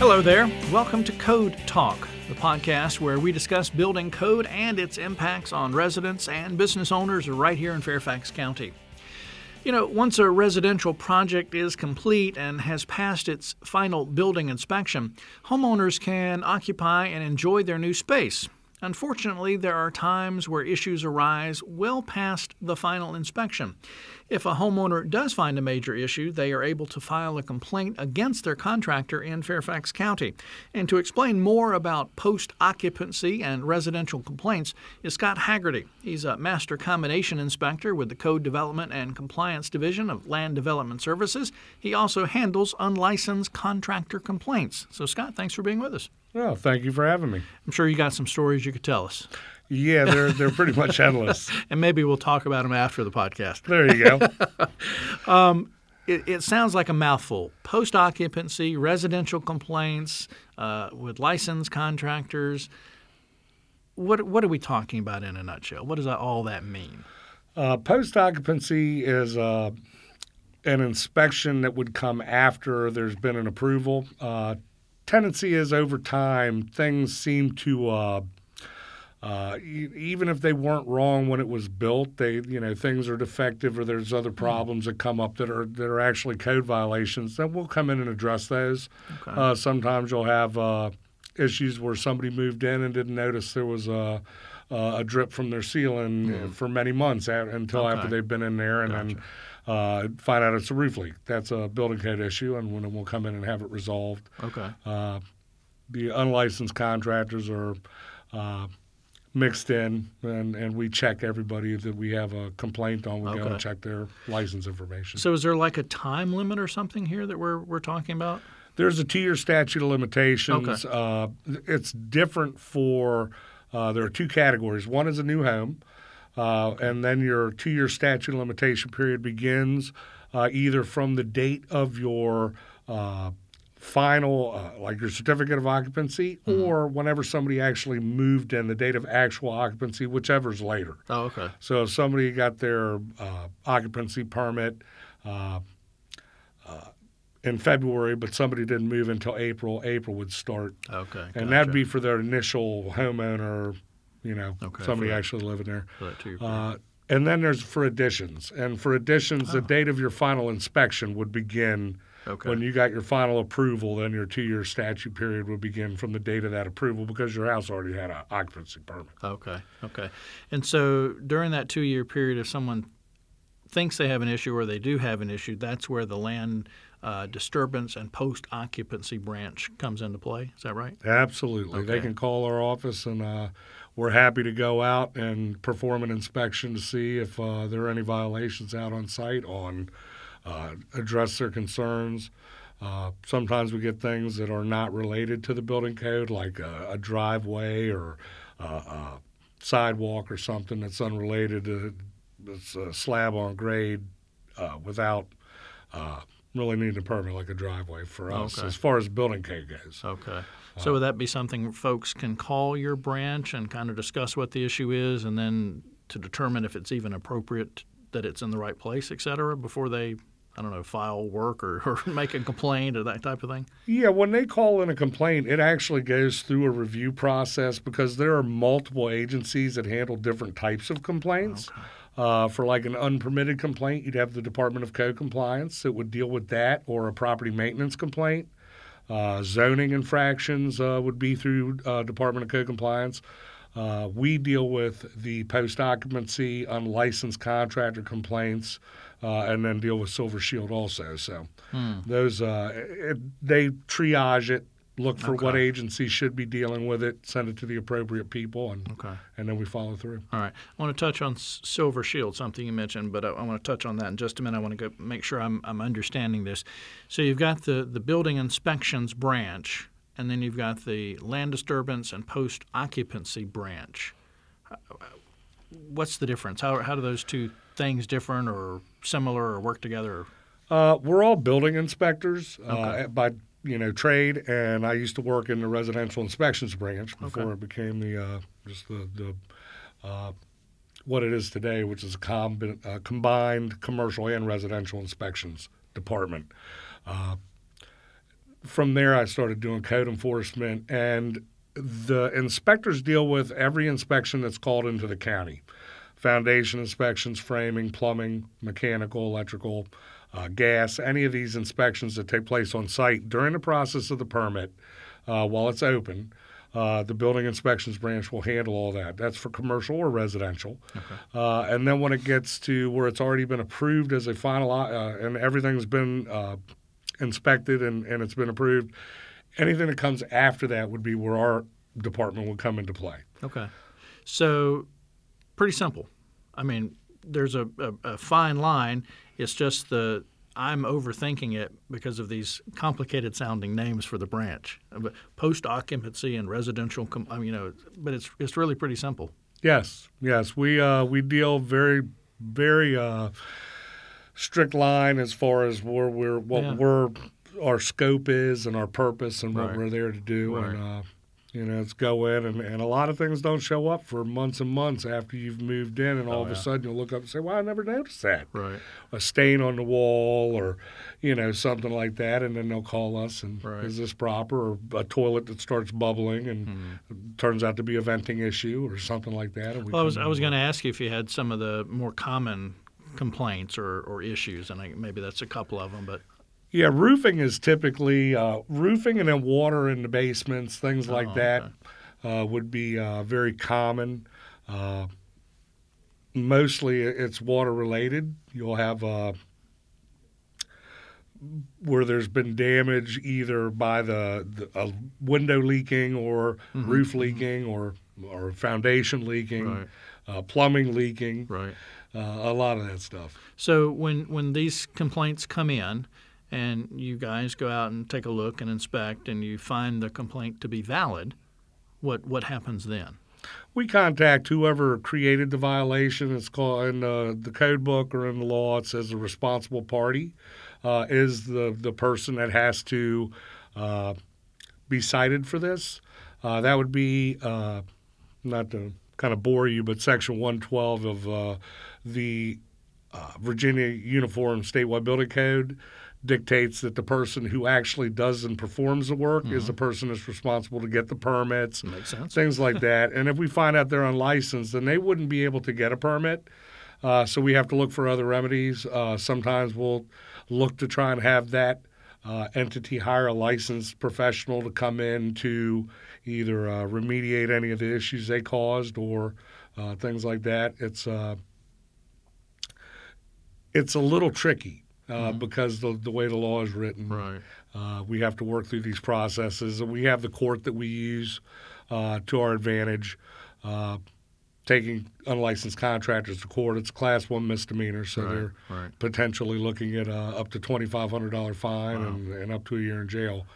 Hello there. Welcome to Code Talk, the podcast where we discuss building code and its impacts on residents and business owners right here in Fairfax County. You know, once a residential project is complete and has passed its final building inspection, homeowners can occupy and enjoy their new space. Unfortunately, there are times where issues arise well past the final inspection. If a homeowner does find a major issue, they are able to file a complaint against their contractor in Fairfax County. And to explain more about post occupancy and residential complaints is Scott Hagerty. He's a master combination inspector with the Code Development and Compliance Division of Land Development Services. He also handles unlicensed contractor complaints. So, Scott, thanks for being with us. Well, thank you for having me. I'm sure you got some stories you could tell us. Yeah, they're they're pretty much endless. and maybe we'll talk about them after the podcast. There you go. um, it, it, sounds like a mouthful. Post occupancy, residential complaints uh, with licensed contractors. What what are we talking about in a nutshell? What does all that mean? Uh, Post occupancy is uh, an inspection that would come after there's been an approval. Tendency is over time things seem to uh, uh, even if they weren't wrong when it was built, they you know things are defective or there's other hmm. problems that come up that are that are actually code violations. Then we'll come in and address those. Okay. Uh, sometimes you'll have uh, issues where somebody moved in and didn't notice there was a, a drip from their ceiling mm. for many months until okay. after they've been in there and gotcha. then. Uh, find out it's a roof leak. That's a building code issue, and when we'll come in and have it resolved. Okay. Uh, the unlicensed contractors are uh, mixed in, and, and we check everybody that we have a complaint on. We okay. go and check their license information. So, is there like a time limit or something here that we're we're talking about? There's a two-year statute of limitations. Okay. Uh, it's different for. Uh, there are two categories. One is a new home, uh, and then your two-year statute of limitation period begins uh, either from the date of your uh, final, uh, like your certificate of occupancy, mm-hmm. or whenever somebody actually moved in, the date of actual occupancy, whichever's later. Oh, okay. So if somebody got their uh, occupancy permit uh, uh in February, but somebody didn't move until April, April would start. Okay. And that'd be for their initial homeowner, you know, okay, somebody actually living there. Uh, and then there's for additions. And for additions, oh. the date of your final inspection would begin – Okay. When you got your final approval, then your two-year statute period would begin from the date of that approval because your house already had an occupancy permit. Okay. Okay. And so during that two-year period, if someone thinks they have an issue or they do have an issue, that's where the land uh, disturbance and post occupancy branch comes into play. Is that right? Absolutely. Okay. They can call our office and uh, we're happy to go out and perform an inspection to see if uh, there are any violations out on site on uh, address their concerns. Uh, sometimes we get things that are not related to the building code, like a, a driveway or a, a, sidewalk or something that's unrelated to it's a slab on grade uh, without uh, really needing a permit, like a driveway for us, okay. as far as building code goes. Okay. So would that be something folks can call your branch and kind of discuss what the issue is, and then to determine if it's even appropriate that it's in the right place, et cetera, before they I don't know, file work or, or make a complaint or that type of thing? Yeah, when they call in a complaint, it actually goes through a review process because there are multiple agencies that handle different types of complaints. Okay. Uh, for like an unpermitted complaint, you'd have the Department of Code Compliance that would deal with that, or a property maintenance complaint. Uh, zoning infractions uh, would be through uh, Department of Code Compliance. Uh, we deal with the post occupancy, unlicensed contractor complaints, uh, and then deal with Silver Shield also. So hmm. those uh, it, they triage it, look for okay. what agency should be dealing with it, send it to the appropriate people, and okay. and then we follow through. All right. I want to touch on Silver Shield, something you mentioned, but I, I want to touch on that in just a minute. I want to go make sure I'm, I'm understanding this. So you've got the the building inspections branch and then you've got the land disturbance and post occupancy branch. What's the difference? How, how do those two things different or similar or work together? Uh, we're all building inspectors uh, okay. uh, by you know trade, and I used to work in the residential inspections branch before okay. it became the uh, just the, the uh, what it is today, which is a com- uh, combined commercial and residential inspections department from there, I started doing code enforcement, and the inspectors deal with every inspection that's called into the county foundation inspections, framing, plumbing, mechanical, electrical, uh, gas, any of these inspections that take place on site during the process of the permit uh, while it's open. Uh, the building inspections branch will handle all that. That's for commercial or residential. Okay. Uh, and then when it gets to where it's already been approved as a final uh, and everything's been uh, inspected and, and it's been approved, anything that comes after that would be where our department would come into play. Okay. So pretty simple. I mean, there's a, a, a fine line. It's just the I'm overthinking it because of these complicated sounding names for the branch. But post occupancy and residential, you know, but it's it's really pretty simple. Yes, yes, we uh, we deal very very uh, strict line as far as where we're what yeah. we're our scope is and our purpose and what we're there to do right. and. Uh, you know, it's go in, and, and a lot of things don't show up for months and months after you've moved in, and all oh, of yeah. a sudden you'll look up and say, "Well, I never noticed that." Right. A stain on the wall, or you know, something like that, and then they'll call us and right. is this proper? Or a toilet that starts bubbling and mm-hmm. turns out to be a venting issue, or something like that. We well, I was I was going to ask you if you had some of the more common complaints or, or issues, and I, maybe that's a couple of them, but yeah, roofing is typically uh, roofing and then water in the basements, things like oh, that, okay. uh, would be uh, very common. Uh, mostly, it's water related. You'll have uh, where there's been damage either by the, the window leaking or mm-hmm. roof mm-hmm. leaking or or foundation leaking, right. Uh, plumbing leaking, right. a lot of that stuff. So when when these complaints come in and you guys go out and take a look and inspect and you find the complaint to be valid, what what happens then? We contact whoever created the violation. It's called in uh, the code book or in the law. It says the responsible party uh, is the the person that has to uh, be cited for this. Uh, that would be uh, not to kind of bore you, but Section 112 of uh, the Virginia Uniform Statewide Building Code dictates that the person who actually does and performs the work mm-hmm. is the person that's responsible to get the permits, things like that. And if we find out they're unlicensed, then they wouldn't be able to get a permit. Uh, so we have to look for other remedies. Uh, sometimes we'll look to try and have that uh, entity hire a licensed professional to come in to either uh, remediate any of the issues they caused or uh, things like that. It's uh, it's a little tricky uh, mm-hmm. because the the way the law is written. Right. Uh, we have to work through these processes, and we have the court that we use uh, to our advantage. Uh, taking unlicensed contractors to court, it's class one misdemeanor, so right, they're right. potentially looking at uh, up to twenty five hundred dollar fine wow. and, and, up to a year in jail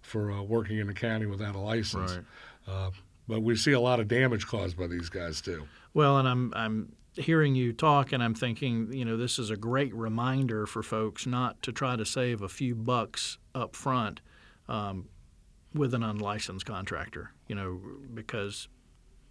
for working in the county without a license. Right. but we see a lot of damage caused by these guys too. Well, and I'm I'm hearing you talk and I'm thinking, you know, this is a great reminder for folks not to try to save a few bucks up front um, with an unlicensed contractor, you know, because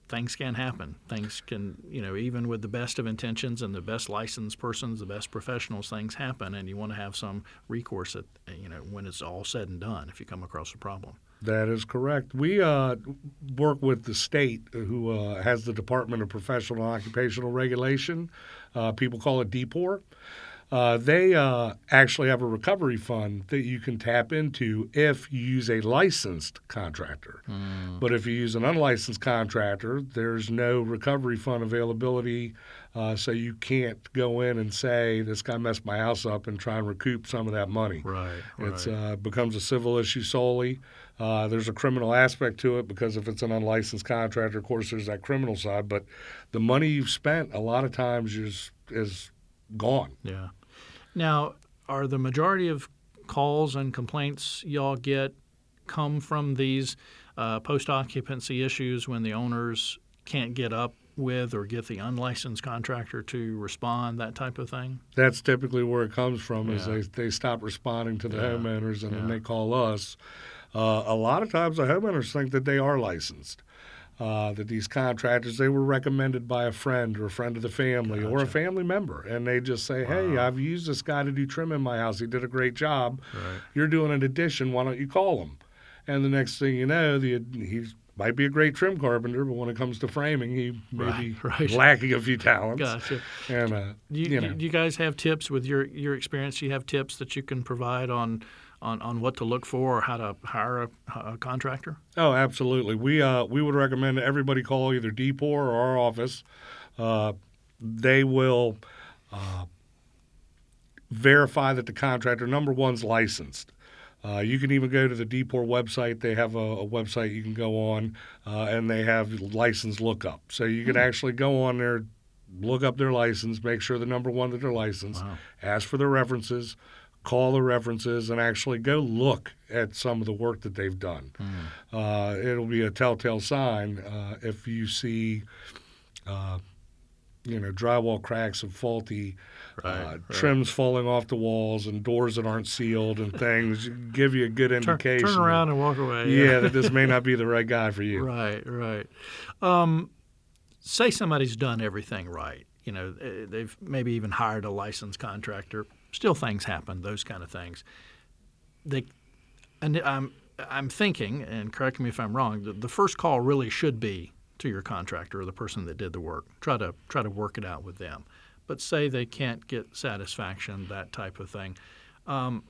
things can happen. Things can, you know, even with the best of intentions and the best licensed persons, the best professionals, things happen, and you want to have some recourse at, you know, when it's all said and done if you come across a problem. That is correct. We uh, work with the state, who uh, has the Department of Professional and Occupational Regulation. Uh, people call it DPOR. Uh, they uh, actually have a recovery fund that you can tap into if you use a licensed contractor. Mm. But if you use an unlicensed contractor, there's no recovery fund availability. Uh, so you can't go in and say this guy messed my house up and try and recoup some of that money. Right. It right. uh, becomes a civil issue solely. Uh, there's a criminal aspect to it because if it's an unlicensed contractor, of course, there's that criminal side. But the money you've spent a lot of times is is gone. Yeah. Now, are the majority of calls and complaints y'all get come from these uh, post occupancy issues when the owners can't get up with or get the unlicensed contractor to respond, that type of thing? That's typically where it comes from. Yeah. Is they they stop responding to the yeah. homeowners and yeah. then they call us. Uh, a lot of times the homeowners think that they are licensed. uh, that these contractors they were recommended by a friend or a friend of the family or a family member, and they just say, "Hey, Wow. I've used this guy to do trim in my house. He did a great job. Right. You're doing an addition. Why don't you call him?" And the next thing you know, the he's might be a great trim carpenter, but when it comes to framing, he may Right, be right. lacking a few talents. Gotcha. And uh, Do you, you know, do you guys have tips with your, your experience? Do you have tips that you can provide on, on, on what to look for or how to hire a, a contractor? Oh, absolutely. We uh, we would recommend everybody call either DPOR or our office. Uh, they will uh, verify that the contractor number one's licensed. Uh, you can even go to the DPOR website. They have a, a website you can go on, uh, and they have license lookup. So you can actually go on there, look up their license, make sure the number one that they're licensed, Wow. ask for their references, call the references, and actually go look at some of the work that they've done. Uh, it'll be a telltale sign uh, if you see, uh, you know, drywall cracks and faulty Right, uh, right. trims falling off the walls and doors that aren't sealed and things give you a good indication. turn around that- and walk away. yeah, that this may not be the right guy for you. Right, right. Um, say somebody's done everything right. You know, they've maybe even hired a licensed contractor. Still, things happen. Those kind of things. They, and I'm I'm thinking, and correct me if I'm wrong. The, the first call really should be to your contractor or the person that did the work. Try to try to work it out with them. But say they can't get satisfaction, that type of thing. Um,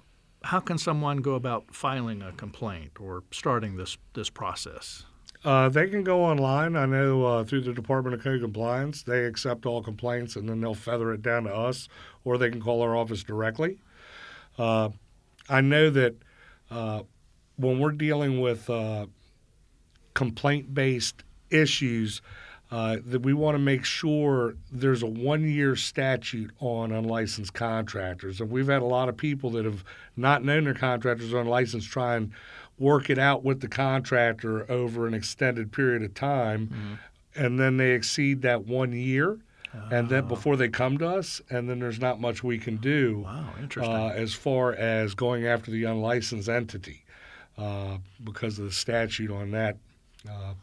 how can someone go about filing a complaint or starting this this process? Uh, they can go online. I know uh, through the Department of Code Compliance, they accept all complaints and then they'll feather it down to us, or they can call our office directly. Uh, I know that uh, when we're dealing with uh, complaint based issues, uh, that we want to make sure there's a one year statute on unlicensed contractors. And we've had a lot of people that have not known their contractors are unlicensed try and work it out with the contractor over an extended period of time. And then they exceed that one year. And then before they come to us, and then there's not much we can do Wow, interesting. uh, as far as going after the unlicensed entity uh, because of the statute on that uh,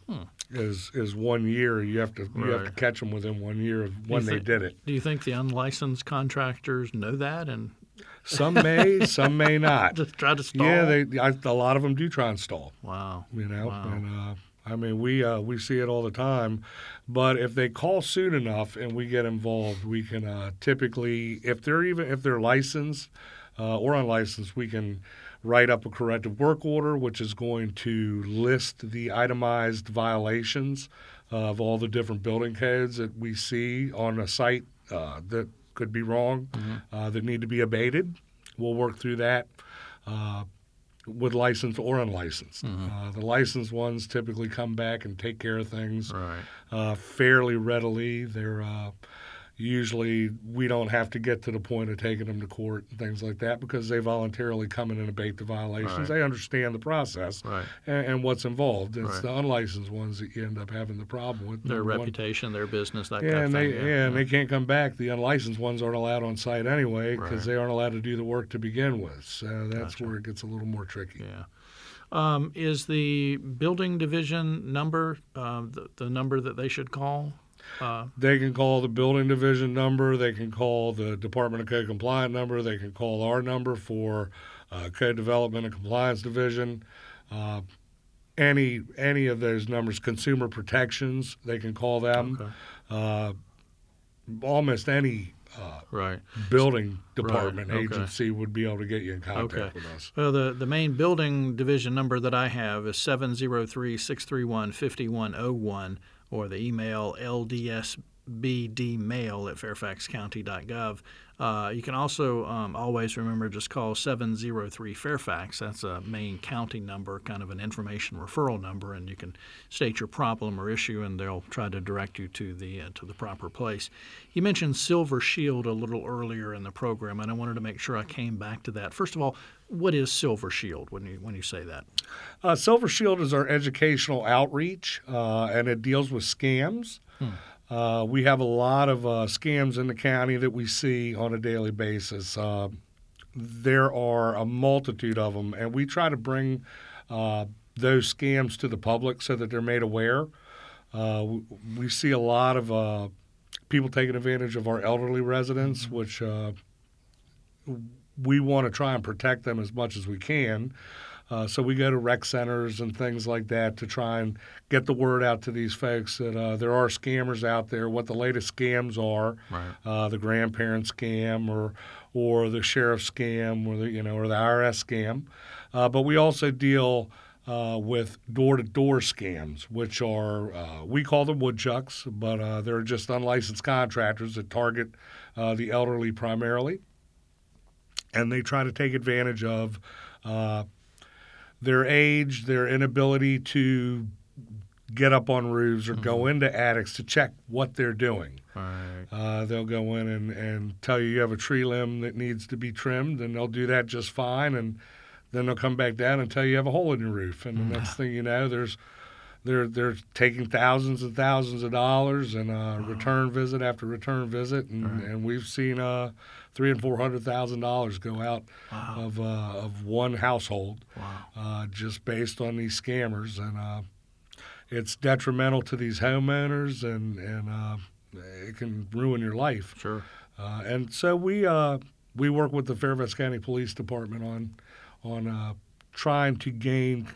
is is one year. You have to you have to Hmm. Catch them within one year of when they did it. Do you think the unlicensed contractors know that and Some may, some may not. just try to stall? Yeah, they I, a lot of them do try and stall. wow. You know, Wow. and uh, I mean we uh, we see it all the time. But if they call soon enough and we get involved, we can uh, typically, if they're even if they're licensed uh, or unlicensed, we can write up a corrective work order, which is going to list the itemized violations of all the different building codes that we see on a site uh, that could be wrong, uh, that need to be abated. We'll work through that. Uh, with licensed or unlicensed. Uh, the licensed ones typically come back and take care of things Right. uh, fairly readily. They're uh, usually we don't have to get to the point of taking them to court and things like that because they voluntarily come in and abate the violations. Right. They understand the process Right. and, and what's involved. It's Right. the unlicensed ones that you end up having the problem with. Their Number one- reputation, their business, that yeah, kind and of they thing. yeah, and they can't come back. The unlicensed ones aren't allowed on site anyway because they aren't allowed to do the work to begin with. So that's Gotcha. where it gets a little more tricky. Yeah. Um, is the building division number uh, the, the number that they should call? Uh, They can call the building division number. They can call the Department of Code Compliance number. They can call our number for uh, Code Development and Compliance Division. Uh, any any of those numbers, Consumer Protections, they can call them. okay. Uh, almost any uh, Right. building department okay. agency would be able to get you in contact Okay. with us. Well, the, the main building division number that I have is 703 631 5101, or the email ldsbdmail at fairfaxcounty.gov. Uh, you can also um, always remember just call 703 Fairfax. That's a main county number, kind of an information referral number, and you can state your problem or issue, and they'll try to direct you to the uh, to the proper place. You mentioned Silver Shield a little earlier in the program, and I wanted to make sure I came back to that. First of all, what is Silver Shield when you when you say that? Uh, Silver Shield is our educational outreach, uh, and it deals with scams. Uh, we have a lot of uh, scams in the county that we see on a daily basis. Uh, there are a multitude of them, and we try to bring uh, those scams to the public so that they're made aware. Uh, we, we see a lot of uh, people taking advantage of our elderly residents, Mm-hmm. which uh, we want to try and protect them as much as we can. Uh, so we go to rec centers and things like that to try and get the word out to these folks that uh, there are scammers out there. What the latest scams are, Right. uh, the grandparent scam or or the sheriff scam or the you know or the IRS scam. Uh, but we also deal uh, with door-to-door scams, which are uh, we call them woodchucks, but uh, they're just unlicensed contractors that target uh, the elderly primarily, and they try to take advantage of uh, their age, their inability to get up on roofs or go into attics to check what they're doing. Right. Uh, they'll go in and, and tell you you have a tree limb that needs to be trimmed, and they'll do that just fine. And then they'll come back down and tell you you have a hole in your roof. And the next thing you know, there's they're they're taking thousands and thousands of dollars and uh, return visit after return visit, and, and we've seen uh, three and four hundred thousand dollars go out Wow. of uh, of one household Wow. uh, just based on these scammers, and uh, it's detrimental to these homeowners, and and uh, it can ruin your life. Sure. Uh, and so we uh, we work with the Fairfax County Police Department on on uh, trying to gain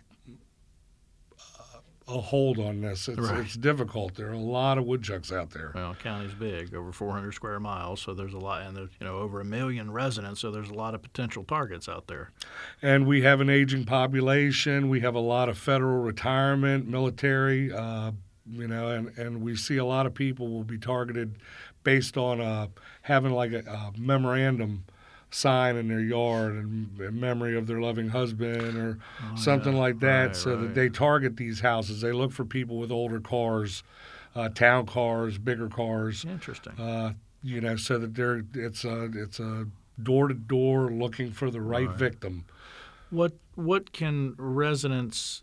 a hold on this. It's, Right. it's difficult. There are a lot of woodchucks out there. Well, county's big, over 400 square miles, so there's a lot, and there's you know over a million residents, so there's a lot of potential targets out there. and we have an aging population. We have a lot of federal retirement, military, uh, you know, and, and we see a lot of people will be targeted based on uh, having like a, a memorandum sign in their yard in, in memory of their loving husband or something Oh, yeah. like that, Right, so right. that they target these houses. They look for people with older cars, uh, town cars, bigger cars Interesting. uh, you know, so that they're it's a it's a door to door looking for the right, Right. victim. What what can residents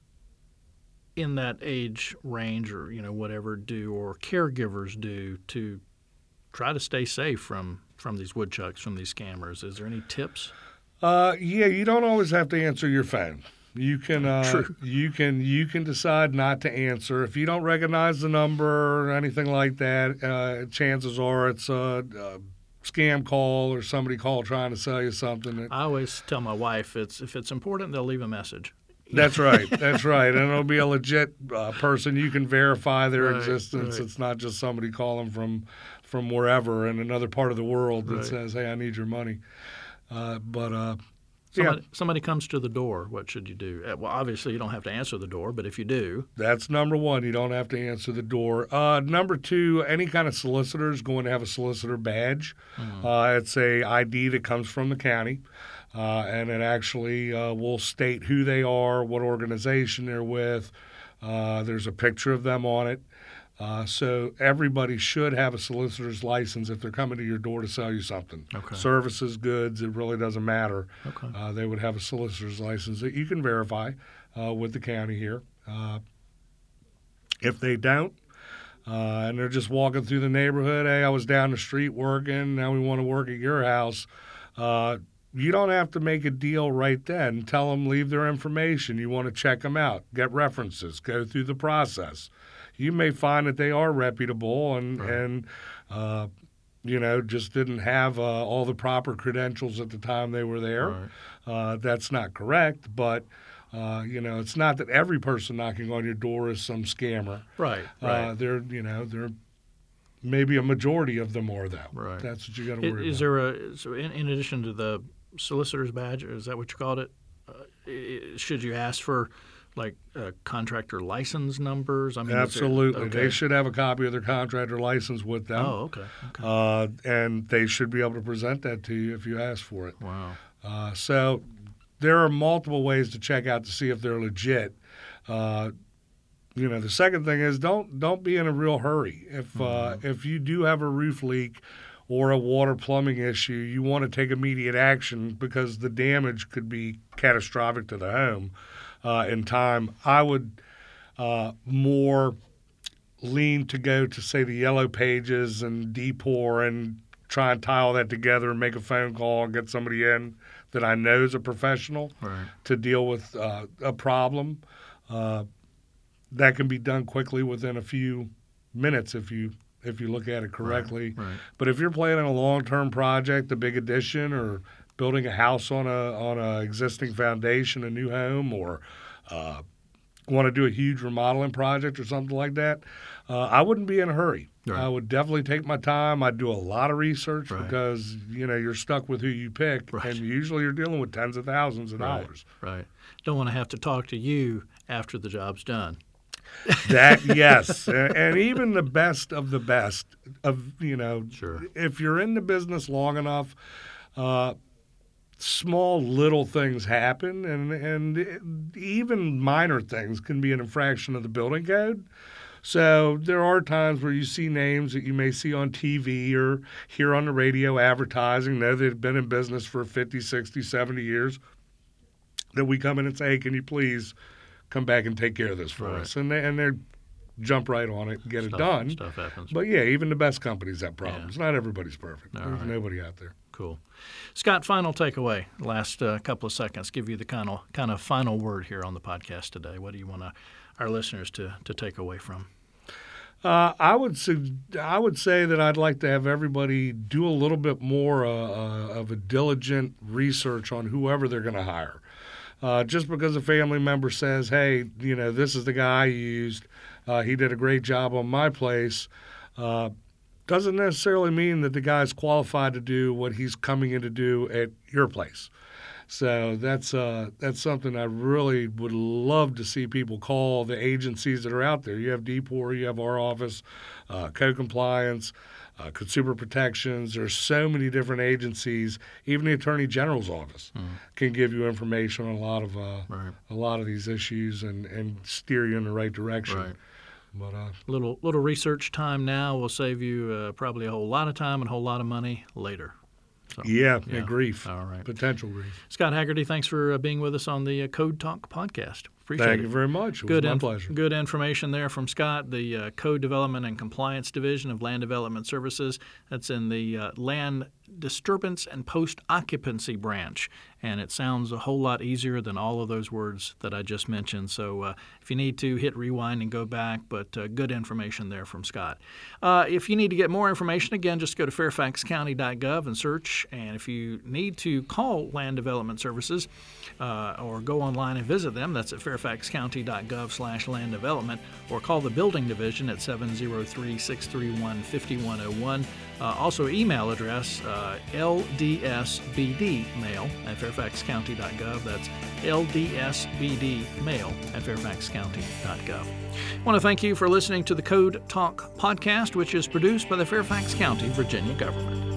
in that age range, or you know whatever, do, or caregivers do to try to stay safe from from these woodchucks, from these scammers? Is there any tips? Uh, yeah, you don't always have to answer your phone. You can uh, you can you can decide not to answer if you don't recognize the number or anything like that. Uh, chances are it's a, a scam call or somebody called trying to sell you something. That, I always tell my wife it's if it's important, they'll leave a message. That's right. That's right. And it'll be a legit uh, person. You can verify their Right, existence. right. It's not just somebody calling from from wherever in another part of the world that Right. says, "Hey, I need your money." Uh, but uh, Somebody, somebody comes to the door. What should you do? Uh, Well, obviously you don't have to answer the door, but if you do, that's number one. You don't have to answer the door. Uh, number two, any kind of solicitor is going to have a solicitor badge. Uh, it's a ID that comes from the county. Uh, and it actually uh, will state who they are, what organization they're with. Uh, there's a picture of them on it. Uh, so everybody should have a solicitor's license if they're coming to your door to sell you something. Okay. Services, goods, it really doesn't matter. okay, Uh, they would have a solicitor's license that you can verify uh, with the county here. Uh, if they don't, uh, and they're just walking through the neighborhood, hey, I was down the street working, now we want to work at your house. Uh, you don't have to make a deal right then. Tell them leave their information. You want to check them out, get references, go through the process. You may find that they are reputable and Right. and uh, you know just didn't have uh, all the proper credentials at the time they were there. Right. Uh, that's not correct, but uh, you know it's not that every person knocking on your door is some scammer. right, right. Uh, there, you know, there maybe a majority of them are though. Right. That's what you got to worry Is about. there a so in, in addition to the solicitor's badge, is that what you called it? Uh, should you ask for like uh, contractor license numbers? I mean, Absolutely, okay. they should have a copy of their contractor license with them, Oh, okay. okay. uh, and they should be able to present that to you if you ask for it. wow. Uh, so there are multiple ways to check out to see if they're legit. Uh, you know, the second thing is don't don't be in a real hurry. If uh, if you do have a roof leak or a water plumbing issue, you want to take immediate action because the damage could be catastrophic to the home uh, in time. I would uh, more lean to go to say the yellow pages and DPOR and try and tie all that together and make a phone call and get somebody in that I know is a professional Right. to deal with uh, a problem. Uh, that can be done quickly within a few minutes if you if you look at it correctly. Right, right. But if you're planning a long-term project, a big addition, or building a house on a on a existing foundation, a new home, or uh, want to do a huge remodeling project or something like that, uh, I wouldn't be in a hurry. Right. I would definitely take my time. I'd do a lot of research Right. because you know you're stuck with who you pick, Right. and usually you're dealing with tens of thousands of dollars. Right. Don't want to have to talk to you after the job's done. That yes, and, and even the best of the best of you know, Sure. if you're in the business long enough, uh, small little things happen, and and even minor things can be an infraction of the building code. So there are times where you see names that you may see on TV or hear on the radio advertising, know they've been in business for 50, 60, 70 years, that we come in and say, hey, can you please come back and take care of this for Right. us? And they, and they jump right on it and get Stuff, it done. Stuff happens. But yeah, even the best companies have problems. Not everybody's perfect. All There's right. nobody out there. Cool. Scott, final takeaway. Last uh, couple of seconds. Give you the kind of kind of final word here on the podcast today. What do you want our listeners to to take away from? Uh, I would sug- I would say that I'd like to have everybody do a little bit more uh, uh, of a diligent research on whoever they're going to hire. Uh, just because a family member says, "Hey, you know, this is the guy I used. Uh, he did a great job on my place," uh, doesn't necessarily mean that the guy's qualified to do what he's coming in to do at your place. So that's uh, that's something I really would love to see people call the agencies that are out there. You have DPOR, you have our office, uh, code compliance, uh, consumer protections. There's so many different agencies. Even the Attorney General's office can give you information on a lot of uh, Right. a lot of these issues and, and steer you in the right direction. Right. But uh, Little little research time now will save you uh, probably a whole lot of time and a whole lot of money later. So, yeah, Yeah. grief, All right. potential grief. Scott Hagerty, thanks for uh, being with us on the uh, Code Talk podcast. Appreciate Thank it. you very much. It Good, was my pleasure. good information there from Scott, the uh, Code Development and Compliance Division of Land Development Services. That's in the uh, Land Disturbance and Post Occupancy Branch. And it sounds a whole lot easier than all of those words that I just mentioned. So uh, if you need to, hit rewind and go back, but uh, good information there from Scott. Uh, if you need to get more information, again, just go to fairfaxcounty.gov and search. And if you need to call Land Development Services uh, or go online and visit them, that's at fairfaxcounty.gov slash land development, or call the building division at 703-631-5101. Uh, also, email address uh, ldsbdmail at fairfaxcounty.gov. That's ldsbdmail at fairfaxcounty.gov. I want to thank you for listening to the Code Talk podcast, which is produced by the Fairfax County, Virginia government.